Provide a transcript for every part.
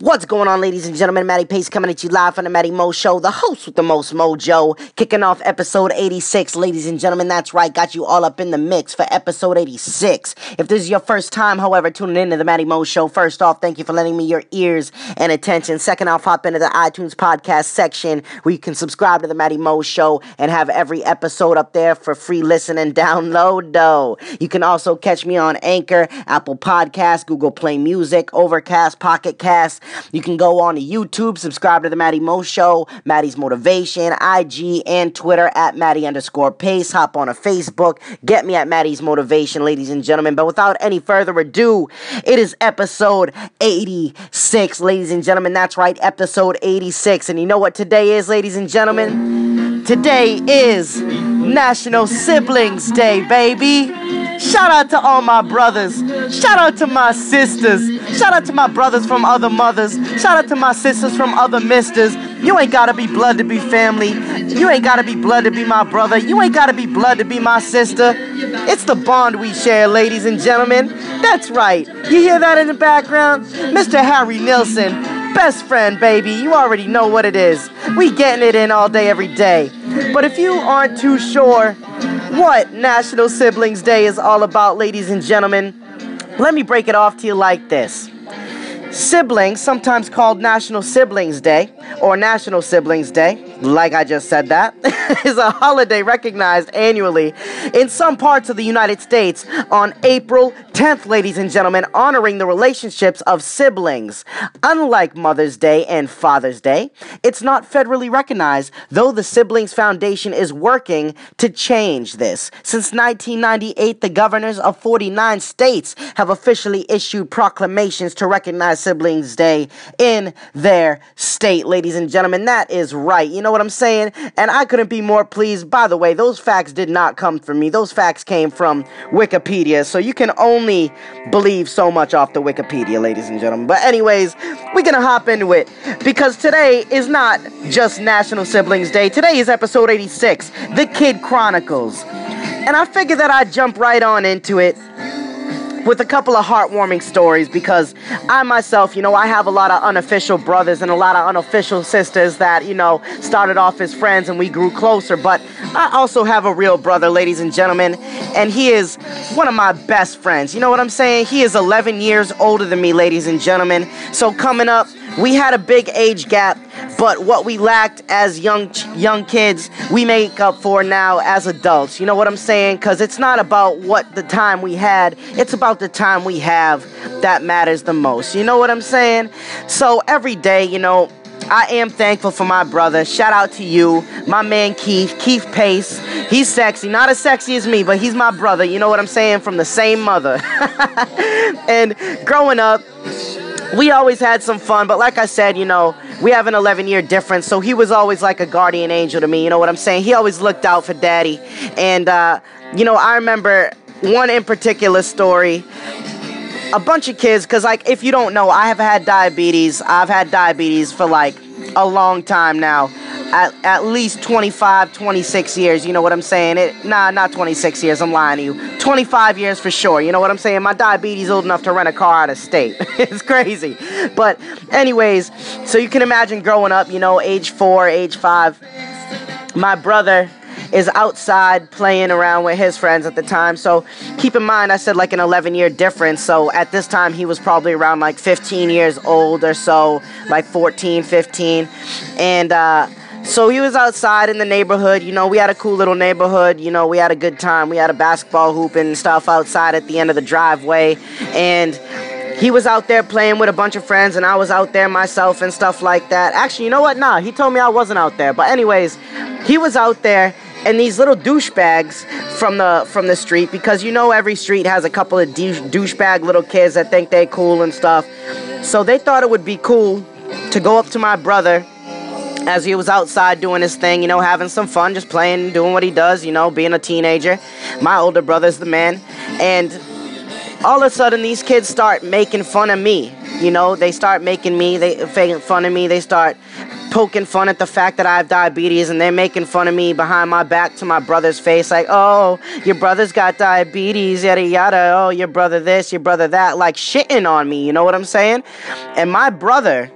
What's going on, ladies and gentlemen? Matty Pace coming at you live from the Matty Mo Show, the host with the most mojo. Kicking off episode 86, ladies and gentlemen. That's right, got you all up in the mix for episode 86. If this is your first time, however, tuning in to the Matty Mo Show, first off, thank you for lending me your ears and attention. Second off, hop into the iTunes podcast section where you can subscribe to the Matty Mo Show and have every episode up there for free listen and download, though. You can also catch me on Anchor, Apple Podcasts, Google Play Music, Overcast, Pocket Cast. You can go on to YouTube, subscribe to the Matty Mo Show, Matty's Motivation, IG, and Twitter at Matty underscore Pace. Hop on a Facebook, get me at Matty's Motivation, ladies and gentlemen. But without any further ado, it is episode 86, ladies and gentlemen. That's right, episode 86. And you know what today is, ladies and gentlemen? Today is National Siblings Day, baby. Shout out to all my brothers. Shout out to my sisters. Shout out to my brothers from other mothers. Shout out to my sisters from other misters. You ain't gotta be blood to be family. You ain't gotta be blood to be my brother. You ain't gotta be blood to be my sister. It's the bond we share, ladies and gentlemen. That's right. You hear that in the background? Mr. Harry Nilsson, best friend, baby. You already know what it is. We getting it in all day, every day. But if you aren't too sure what National Siblings Day is all about, ladies and gentlemen, let me break it off to you like this. Siblings, sometimes called National Siblings Day or National Siblings Day, like I just said that, is a holiday recognized annually in some parts of the United States on April 10th, ladies and gentlemen, honoring the relationships of siblings. Unlike Mother's Day and Father's Day, it's not federally recognized, though the Siblings Foundation is working to change this. Since 1998, the governors of 49 states have officially issued proclamations to recognize Siblings Day in their state, ladies and gentlemen. That is right. You know what I'm saying? And I couldn't be more pleased. By the way, those facts did not come from me, those facts came from Wikipedia. So you can only believe so much off the Wikipedia, ladies and gentlemen. But, anyways, we're gonna hop into it because today is not just National Siblings Day. Today is episode 86, The Kid Chronicles. And I figured that I'd jump right on into it with a couple of heartwarming stories because I myself, you know, I have a lot of unofficial brothers and a lot of unofficial sisters that, you know, started off as friends and we grew closer. But I also have a real brother, ladies and gentlemen, and he is one of my best friends. You know what I'm saying? He is 11 years older than me, ladies and gentlemen. So coming up, we had a big age gap, but what we lacked as young young kids, we make up for now as adults. You know what I'm saying? Cuz it's not about what the time we had, it's about the time we have that matters the most. You know what I'm saying? So every day, you know, I am thankful for my brother. Shout out to you, my man Keith, Keith Pace. He's sexy, not as sexy as me, but he's my brother. You know what I'm saying? From the same mother. and growing up, we always had some fun, but like I said, you know, we have an 11 year difference, so he was always like a guardian angel to me. You know what I'm saying? He always looked out for daddy. And, uh, you know, I remember one in particular story. A bunch of kids, because, like, if you don't know, I have had diabetes. I've had diabetes for like a long time now at, at least 25, 26 years. You know what I'm saying? It, nah, not 26 years. I'm lying to you. 25 years for sure. You know what I'm saying? My diabetes old enough to rent a car out of state. it's crazy. But anyways, so you can imagine growing up, you know, age four, age five. My brother is outside playing around with his friends at the time. So keep in mind, I said like an 11 year difference. So at this time, he was probably around like 15 years old or so, like 14, 15. And, uh, so he was outside in the neighborhood. You know, we had a cool little neighborhood. You know, we had a good time. We had a basketball hoop and stuff outside at the end of the driveway. And he was out there playing with a bunch of friends, and I was out there myself and stuff like that. Actually, you know what? Nah, he told me I wasn't out there. But, anyways, he was out there. And these little douchebags from the from the street, because you know every street has a couple of douche, douchebag little kids that think they cool and stuff. So they thought it would be cool to go up to my brother as he was outside doing his thing, you know, having some fun, just playing, doing what he does, you know, being a teenager. My older brother's the man. And all of a sudden, these kids start making fun of me. You know, they start making me, they making fun of me. They start poking fun at the fact that I have diabetes, and they're making fun of me behind my back to my brother's face, like, "Oh, your brother's got diabetes, yada yada. Oh, your brother this, your brother that," like shitting on me. You know what I'm saying? And my brother,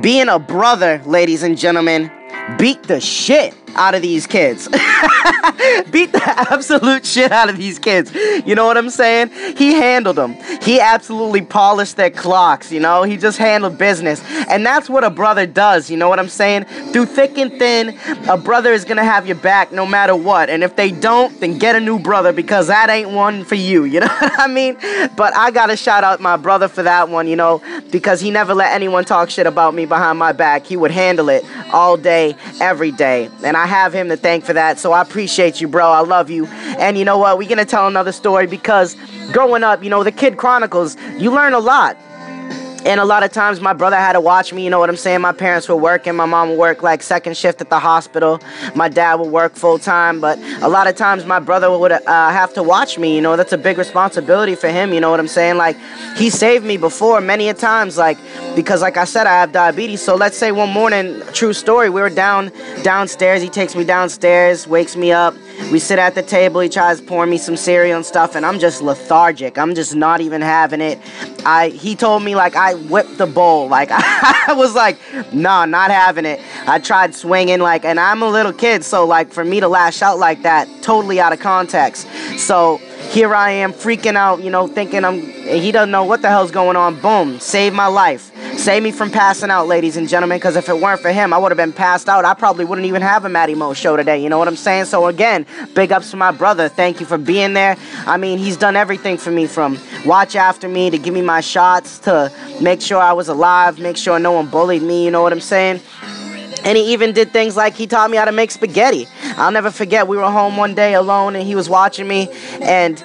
being a brother, ladies and gentlemen, beat the shit out of these kids. Beat the absolute shit out of these kids. You know what I'm saying? He handled them. He absolutely polished their clocks, you know? He just handled business. And that's what a brother does, you know what I'm saying? Through thick and thin, a brother is gonna have your back no matter what. And if they don't, then get a new brother because that ain't one for you, you know what I mean? But I gotta shout out my brother for that one, you know, because he never let anyone talk shit about me behind my back. He would handle it all day, every day. And I I have him to thank for that. So I appreciate you, bro. I love you. And you know what? We're going to tell another story because growing up, you know, the Kid Chronicles, you learn a lot. And a lot of times my brother had to watch me, you know what I'm saying? My parents were working, my mom would work like second shift at the hospital, my dad would work full time, but a lot of times my brother would uh, have to watch me, you know, that's a big responsibility for him, you know what I'm saying? Like, he saved me before many a times, like, because like I said, I have diabetes. So let's say one morning, true story, we were down downstairs, he takes me downstairs, wakes me up, we sit at the table, he tries to pour me some cereal and stuff, and I'm just lethargic. I'm just not even having it. I he told me like I whipped the bowl. Like I was like, nah, not having it. I tried swinging like, and I'm a little kid, so like for me to lash out like that, totally out of context. So here I am freaking out, you know, thinking I'm he doesn't know what the hell's going on. Boom, save my life. Save me from passing out, ladies and gentlemen, because if it weren't for him, I would have been passed out. I probably wouldn't even have a Matty Mo show today. You know what I'm saying? So again, big ups to my brother. Thank you for being there. I mean, he's done everything for me from watch after me to give me my shots to make sure I was alive, make sure no one bullied me. You know what I'm saying? And he even did things like he taught me how to make spaghetti. I'll never forget, we were home one day alone and he was watching me and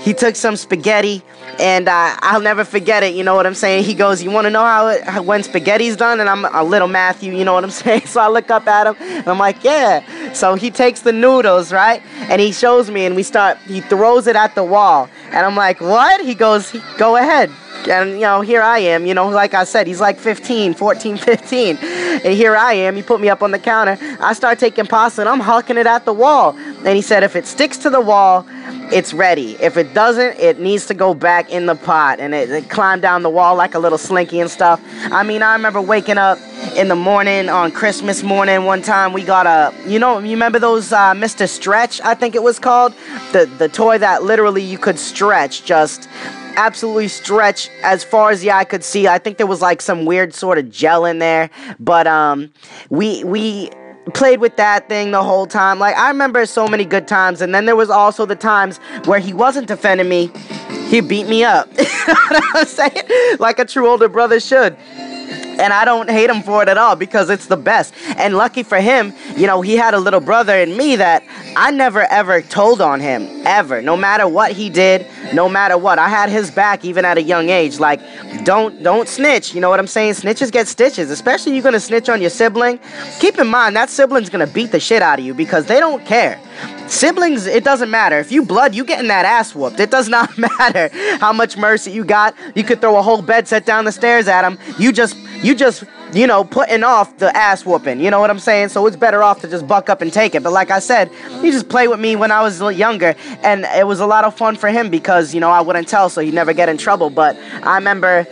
he took some spaghetti and uh, I'll never forget it. You know what I'm saying? He goes, "You want to know how, it, how, when spaghetti's done?" And I'm a little Matthew. You know what I'm saying? So I look up at him and I'm like, "Yeah." So he takes the noodles, right? And he shows me, and we start. He throws it at the wall, and I'm like, "What?" He goes, "Go ahead." And, you know, here I am, you know, like I said, he's like 15, 14, 15. And here I am, he put me up on the counter. I start taking pasta and I'm hucking it at the wall. And he said, if it sticks to the wall, it's ready. If it doesn't, it needs to go back in the pot. And it, it climbed down the wall like a little slinky and stuff. I mean, I remember waking up in the morning on Christmas morning one time. We got a, you know, you remember those uh, Mr. Stretch, I think it was called? The, the toy that literally you could stretch just absolutely stretch as far as the eye could see. I think there was like some weird sort of gel in there, but um, we we played with that thing the whole time. Like I remember so many good times, and then there was also the times where he wasn't defending me. He beat me up. you know I'm saying? Like a true older brother should and I don't hate him for it at all because it's the best. And lucky for him, you know, he had a little brother in me that I never ever told on him ever. No matter what he did, no matter what, I had his back even at a young age. Like, don't don't snitch. You know what I'm saying? Snitches get stitches. Especially you're gonna snitch on your sibling. Keep in mind that sibling's gonna beat the shit out of you because they don't care. Siblings, it doesn't matter. If you blood, you getting that ass whooped. It does not matter how much mercy you got. You could throw a whole bed set down the stairs at him. You just, you just, you know, putting off the ass whooping. You know what I'm saying? So it's better off to just buck up and take it. But like I said, he just played with me when I was younger, and it was a lot of fun for him because you know I wouldn't tell, so he'd never get in trouble. But I remember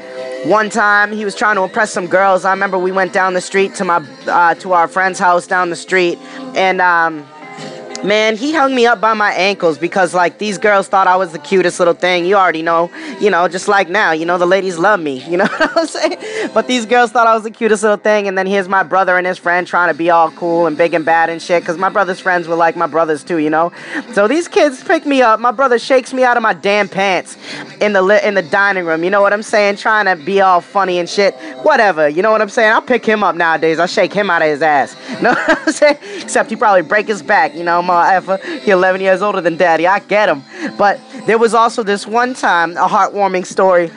one time he was trying to impress some girls. I remember we went down the street to my uh, to our friend's house down the street, and um Man, he hung me up by my ankles because, like, these girls thought I was the cutest little thing. You already know, you know, just like now, you know, the ladies love me, you know what I'm saying? But these girls thought I was the cutest little thing, and then here's my brother and his friend trying to be all cool and big and bad and shit, because my brother's friends were like my brothers too, you know? So these kids pick me up. My brother shakes me out of my damn pants in the li- in the dining room, you know what I'm saying? Trying to be all funny and shit. Whatever, you know what I'm saying? I'll pick him up nowadays. I'll shake him out of his ass. You know what I'm saying? Except he probably break his back, you know, effer. He 11 years older than daddy. I get him. But there was also this one time, a heartwarming story.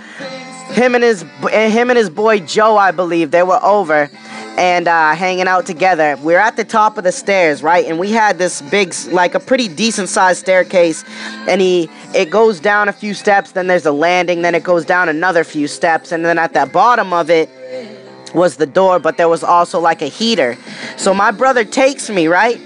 him and his him and his boy Joe, I believe, they were over and uh, hanging out together. We are at the top of the stairs, right? And we had this big, like a pretty decent sized staircase, and he it goes down a few steps, then there's a landing, then it goes down another few steps, and then at the bottom of it was the door, but there was also like a heater. So my brother takes me, right?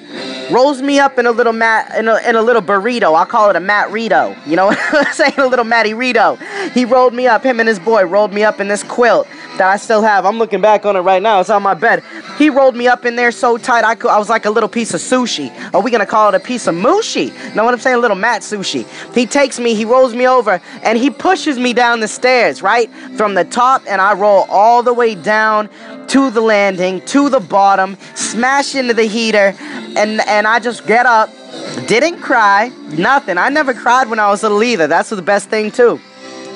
Rolls me up in a little mat in a, in a little burrito. I call it a Matt Rito. You know what I'm saying? A little Matty Rito. He rolled me up. Him and his boy rolled me up in this quilt that I still have. I'm looking back on it right now. It's on my bed. He rolled me up in there so tight I could. I was like a little piece of sushi. Are we gonna call it a piece of mushi? Know what I'm saying? A little mat sushi. He takes me. He rolls me over and he pushes me down the stairs right from the top, and I roll all the way down to the landing, to the bottom, smash into the heater, and and I just get up, didn't cry, nothing. I never cried when I was little either. That's the best thing too.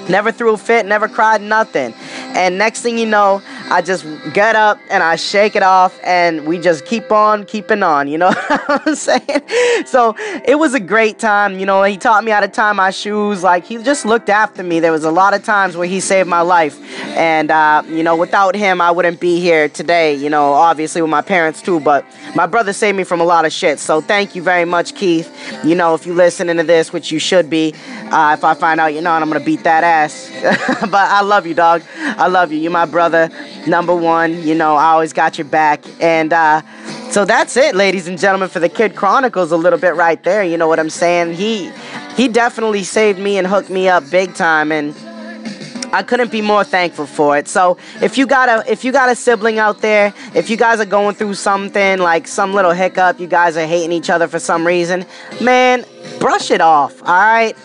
Never threw a fit, never cried, nothing. And next thing you know, I just get up and I shake it off and we just keep on keeping on, you know what I'm saying? So it was a great time, you know, he taught me how to tie my shoes, like he just looked after me. There was a lot of times where he saved my life. And, uh, you know, without him, I wouldn't be here today, you know, obviously with my parents too, but my brother saved me from a lot of shit. So thank you very much, Keith. You know, if you're listening to this, which you should be, uh, if I find out you're not, I'm to beat that ass. but I love you, dog. I love you. You're my brother number one. You know, I always got your back. And uh, so that's it, ladies and gentlemen, for the Kid Chronicles a little bit right there. You know what I'm saying? He he definitely saved me and hooked me up big time and I couldn't be more thankful for it. So if you got a if you got a sibling out there, if you guys are going through something like some little hiccup, you guys are hating each other for some reason, man, brush it off. All right.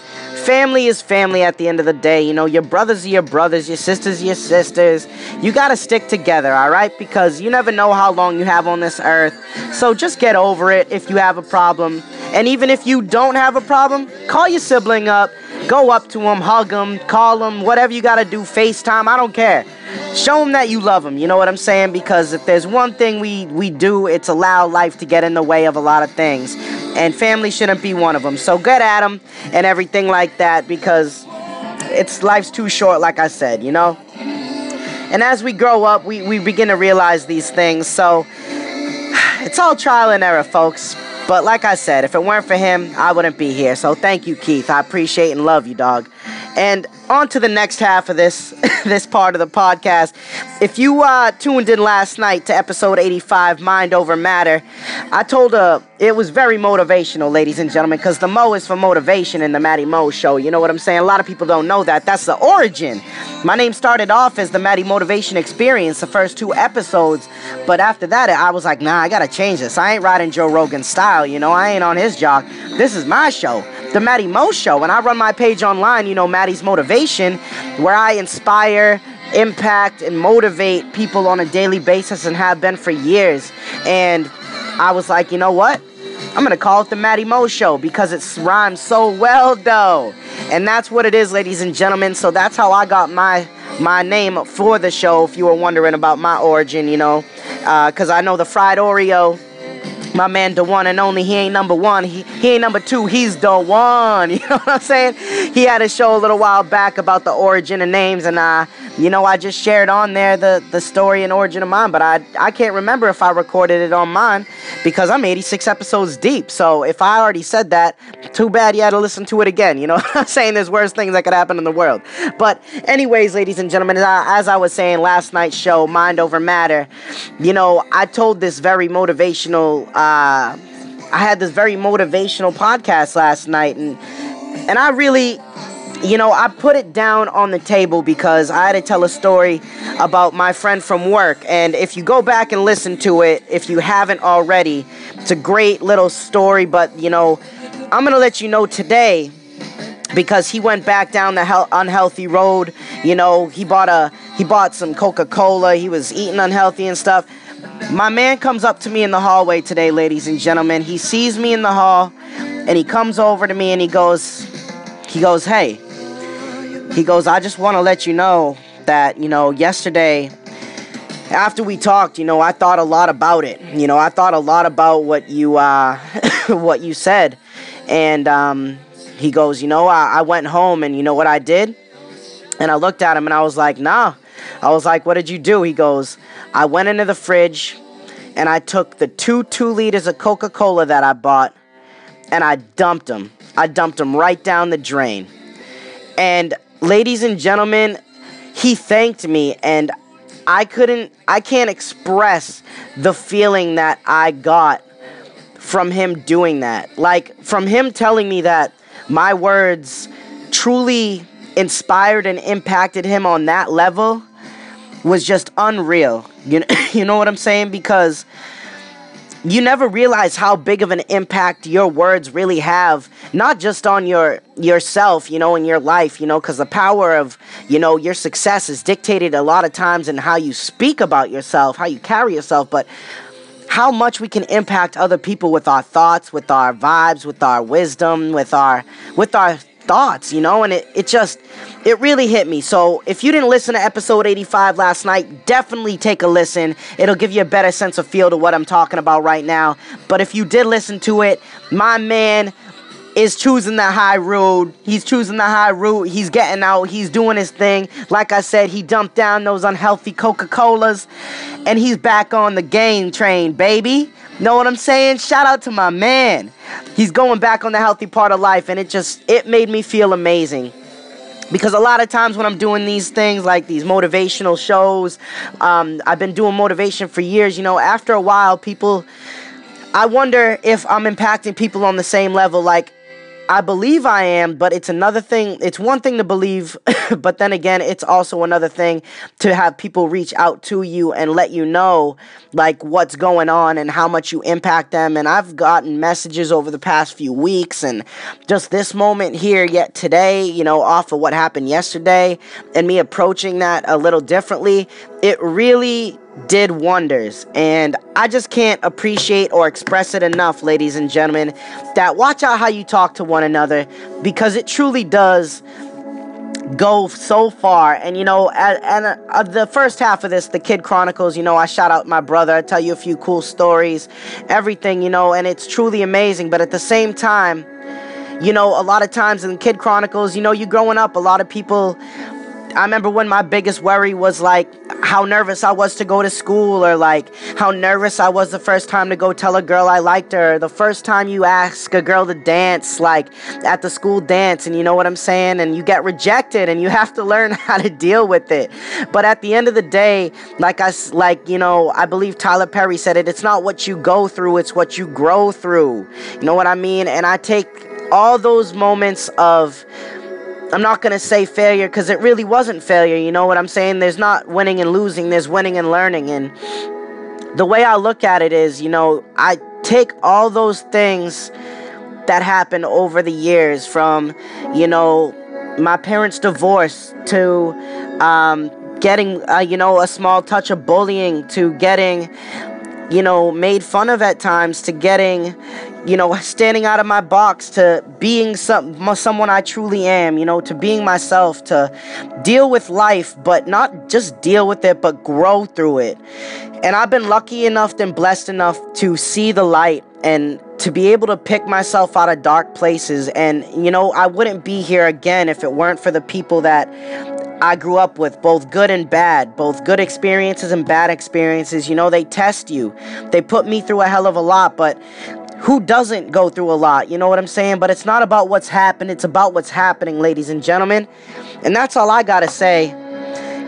Family is family at the end of the day. You know, your brothers are your brothers, your sisters are your sisters. You got to stick together, all right? Because you never know how long you have on this earth. So just get over it if you have a problem. And even if you don't have a problem, call your sibling up, go up to him, hug him, call him, whatever you got to do, FaceTime, I don't care. Show him that you love him, you know what I'm saying? Because if there's one thing we, we do, it's allow life to get in the way of a lot of things and family shouldn't be one of them. So get at them and everything like that because it's life's too short, like I said, you know. And as we grow up, we, we begin to realize these things. So it's all trial and error, folks. But like I said, if it weren't for him, I wouldn't be here. So thank you, Keith. I appreciate and love you, dog. And on to the next half of this this part of the podcast. If you uh, tuned in last night to episode 85, Mind Over Matter, I told her it was very motivational, ladies and gentlemen, because the Mo is for motivation in the Matty Mo show. You know what I'm saying? A lot of people don't know that. That's the origin. My name started off as the Matty Motivation Experience, the first two episodes, but after that, I was like, nah, I gotta change this. I ain't riding Joe Rogan style, you know, I ain't on his jock. This is my show the Matty Mo Show. And I run my page online, you know, Matty's Motivation, where I inspire, impact, and motivate people on a daily basis and have been for years. And I was like, you know what? I'm gonna call it the Matty Mo Show because it rhymes so well, though. And that's what it is, ladies and gentlemen. So that's how I got my my name for the show. If you were wondering about my origin, you know, because uh, I know the fried Oreo my man, the one and only, he ain't number one. He, he ain't number two. He's the one. You know what I'm saying? He had a show a little while back about the origin of names, and uh, you know, I just shared on there the, the story and origin of mine, but I I can't remember if I recorded it on mine because I'm 86 episodes deep. So if I already said that, too bad you had to listen to it again. You know I'm saying? There's worse things that could happen in the world. But anyways, ladies and gentlemen, as I, as I was saying last night's show, Mind Over Matter, you know, I told this very motivational. Uh, I had this very motivational podcast last night, and and I really you know, I put it down on the table because I had to tell a story about my friend from work. And if you go back and listen to it, if you haven't already, it's a great little story. But, you know, I'm going to let you know today because he went back down the he- unhealthy road. You know, he bought a he bought some Coca-Cola. He was eating unhealthy and stuff. My man comes up to me in the hallway today, ladies and gentlemen. He sees me in the hall and he comes over to me and he goes he goes, "Hey, he goes, I just want to let you know that, you know, yesterday, after we talked, you know, I thought a lot about it. You know, I thought a lot about what you, uh, what you said. And, um, he goes, you know, I, I went home and you know what I did? And I looked at him and I was like, nah. I was like, what did you do? He goes, I went into the fridge and I took the two two liters of Coca Cola that I bought and I dumped them. I dumped them right down the drain. And ladies and gentlemen, he thanked me and I couldn't I can't express the feeling that I got from him doing that. Like from him telling me that my words truly inspired and impacted him on that level was just unreal. You know, you know what I'm saying? Because you never realize how big of an impact your words really have not just on your yourself you know in your life you know because the power of you know your success is dictated a lot of times in how you speak about yourself how you carry yourself but how much we can impact other people with our thoughts with our vibes with our wisdom with our with our thoughts, you know, and it, it just, it really hit me. So if you didn't listen to episode 85 last night, definitely take a listen. It'll give you a better sense of feel to what I'm talking about right now. But if you did listen to it, my man is choosing the high road. He's choosing the high route. He's getting out. He's doing his thing. Like I said, he dumped down those unhealthy Coca Colas and he's back on the game train, baby. Know what I'm saying? Shout out to my man. He's going back on the healthy part of life, and it just it made me feel amazing. Because a lot of times when I'm doing these things, like these motivational shows, um, I've been doing motivation for years. You know, after a while, people, I wonder if I'm impacting people on the same level. Like, I believe I am, but it's another thing. It's one thing to believe, but then again, it's also another thing to have people reach out to you and let you know like what's going on and how much you impact them. And I've gotten messages over the past few weeks and just this moment here yet today, you know, off of what happened yesterday and me approaching that a little differently. It really did wonders. And I just can't appreciate or express it enough, ladies and gentlemen, that watch out how you talk to one another because it truly does go so far and you know and, and uh, the first half of this the kid chronicles you know i shout out my brother i tell you a few cool stories everything you know and it's truly amazing but at the same time you know a lot of times in kid chronicles you know you growing up a lot of people I remember when my biggest worry was like how nervous I was to go to school, or like how nervous I was the first time to go tell a girl I liked her, the first time you ask a girl to dance, like at the school dance, and you know what I'm saying, and you get rejected, and you have to learn how to deal with it. But at the end of the day, like I like you know, I believe Tyler Perry said it. It's not what you go through; it's what you grow through. You know what I mean? And I take all those moments of I'm not going to say failure because it really wasn't failure. You know what I'm saying? There's not winning and losing, there's winning and learning. And the way I look at it is, you know, I take all those things that happened over the years from, you know, my parents' divorce to um, getting, uh, you know, a small touch of bullying to getting, you know, made fun of at times to getting, you know, standing out of my box to being some someone I truly am, you know, to being myself, to deal with life, but not just deal with it, but grow through it. And I've been lucky enough and blessed enough to see the light and to be able to pick myself out of dark places. And, you know, I wouldn't be here again if it weren't for the people that I grew up with, both good and bad, both good experiences and bad experiences. You know, they test you. They put me through a hell of a lot, but who doesn't go through a lot? You know what I'm saying? But it's not about what's happened, it's about what's happening, ladies and gentlemen. And that's all I gotta say.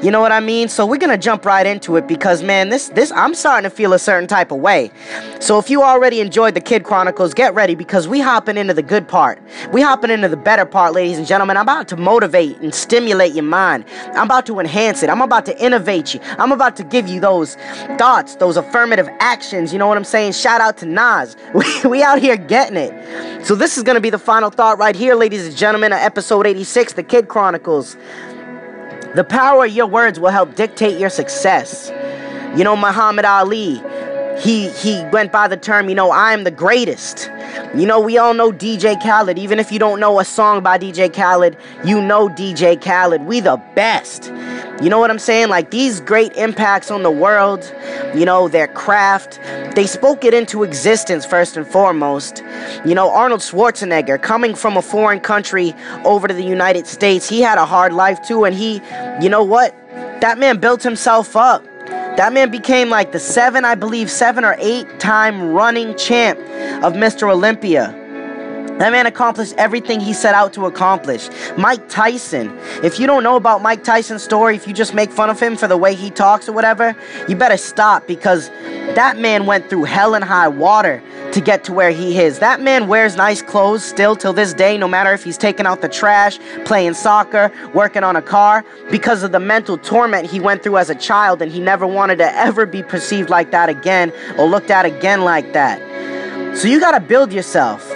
You know what I mean? So we're gonna jump right into it because man, this this I'm starting to feel a certain type of way. So if you already enjoyed the Kid Chronicles, get ready because we hopping into the good part. We hopping into the better part, ladies and gentlemen. I'm about to motivate and stimulate your mind. I'm about to enhance it. I'm about to innovate you. I'm about to give you those thoughts, those affirmative actions. You know what I'm saying? Shout out to Nas. We, we out here getting it. So this is gonna be the final thought right here, ladies and gentlemen, of episode 86, the Kid Chronicles. The power of your words will help dictate your success. You know, Muhammad Ali, he he went by the term, you know, I am the greatest. You know, we all know DJ Khaled. Even if you don't know a song by DJ Khaled, you know DJ Khaled. We the best. You know what I'm saying? Like these great impacts on the world, you know, their craft, they spoke it into existence first and foremost. You know, Arnold Schwarzenegger coming from a foreign country over to the United States, he had a hard life too, and he, you know what? That man built himself up. That man became like the seven, I believe, seven or eight time running champ of Mr. Olympia. That man accomplished everything he set out to accomplish. Mike Tyson. If you don't know about Mike Tyson's story, if you just make fun of him for the way he talks or whatever, you better stop because that man went through hell and high water to get to where he is. That man wears nice clothes still till this day, no matter if he's taking out the trash, playing soccer, working on a car, because of the mental torment he went through as a child, and he never wanted to ever be perceived like that again or looked at again like that. So you gotta build yourself.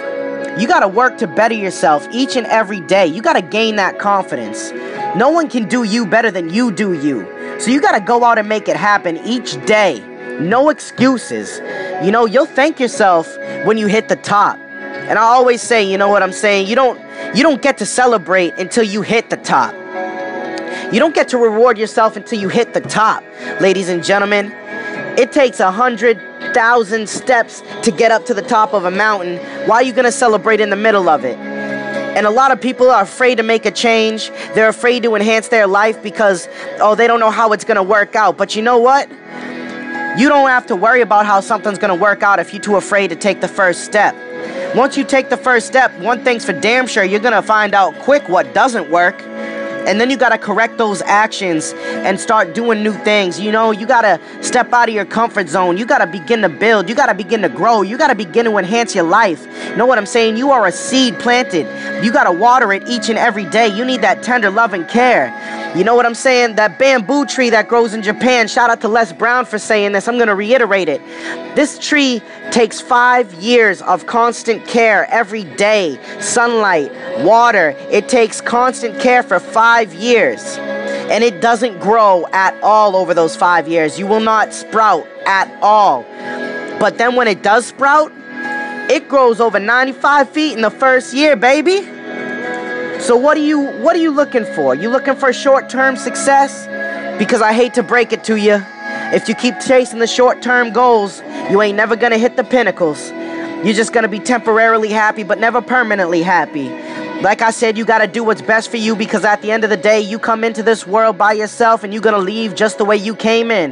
You gotta work to better yourself each and every day. You gotta gain that confidence. No one can do you better than you do you. So you gotta go out and make it happen each day. No excuses. You know, you'll thank yourself when you hit the top. And I always say, you know what I'm saying? You don't you don't get to celebrate until you hit the top. You don't get to reward yourself until you hit the top, ladies and gentlemen. It takes a hundred thousand steps to get up to the top of a mountain. Why are you gonna celebrate in the middle of it? And a lot of people are afraid to make a change. They're afraid to enhance their life because, oh, they don't know how it's gonna work out. But you know what? You don't have to worry about how something's gonna work out if you're too afraid to take the first step. Once you take the first step, one thing's for damn sure, you're gonna find out quick what doesn't work. And then you gotta correct those actions and start doing new things. You know, you gotta step out of your comfort zone. You gotta begin to build. You gotta begin to grow. You gotta begin to enhance your life. Know what I'm saying? You are a seed planted. You gotta water it each and every day. You need that tender love and care. You know what I'm saying? That bamboo tree that grows in Japan. Shout out to Les Brown for saying this. I'm gonna reiterate it. This tree takes five years of constant care every day sunlight, water. It takes constant care for five years. And it doesn't grow at all over those five years. You will not sprout at all. But then when it does sprout, it grows over 95 feet in the first year, baby. So what are you what are you looking for? You looking for short-term success? Because I hate to break it to you, if you keep chasing the short-term goals, you ain't never gonna hit the pinnacles. You're just gonna be temporarily happy, but never permanently happy. Like I said, you gotta do what's best for you because at the end of the day, you come into this world by yourself and you're gonna leave just the way you came in.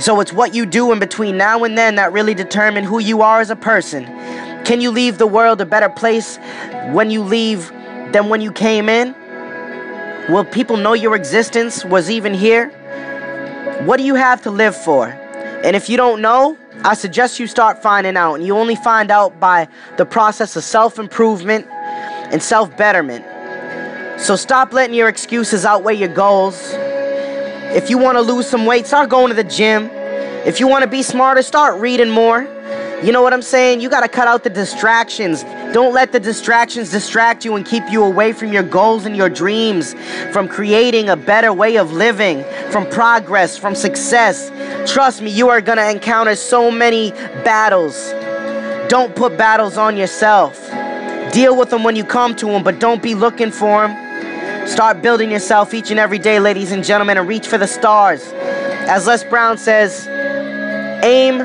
So it's what you do in between now and then that really determine who you are as a person. Can you leave the world a better place when you leave than when you came in? Will people know your existence was even here? What do you have to live for? And if you don't know, I suggest you start finding out. And you only find out by the process of self improvement and self betterment. So stop letting your excuses outweigh your goals. If you want to lose some weight, start going to the gym. If you want to be smarter, start reading more. You know what I'm saying? You got to cut out the distractions. Don't let the distractions distract you and keep you away from your goals and your dreams, from creating a better way of living, from progress, from success. Trust me, you are going to encounter so many battles. Don't put battles on yourself. Deal with them when you come to them, but don't be looking for them. Start building yourself each and every day, ladies and gentlemen, and reach for the stars. As Les Brown says, aim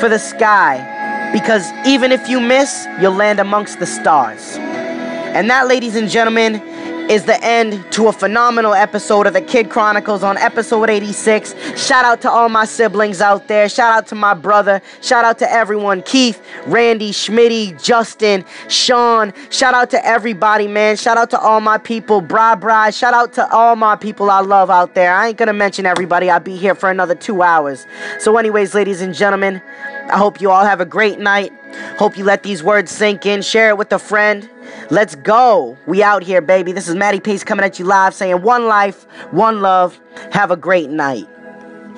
for the sky because even if you miss, you'll land amongst the stars. And that, ladies and gentlemen, is the end to a phenomenal episode of the Kid Chronicles on episode 86. Shout out to all my siblings out there. Shout out to my brother. Shout out to everyone Keith, Randy, Schmitty, Justin, Sean. Shout out to everybody, man. Shout out to all my people. Bri Bri. Shout out to all my people I love out there. I ain't gonna mention everybody. I'll be here for another two hours. So, anyways, ladies and gentlemen, I hope you all have a great night. Hope you let these words sink in. Share it with a friend. Let's go. We out here, baby. This is Matty Pace coming at you live saying one life, one love. Have a great night.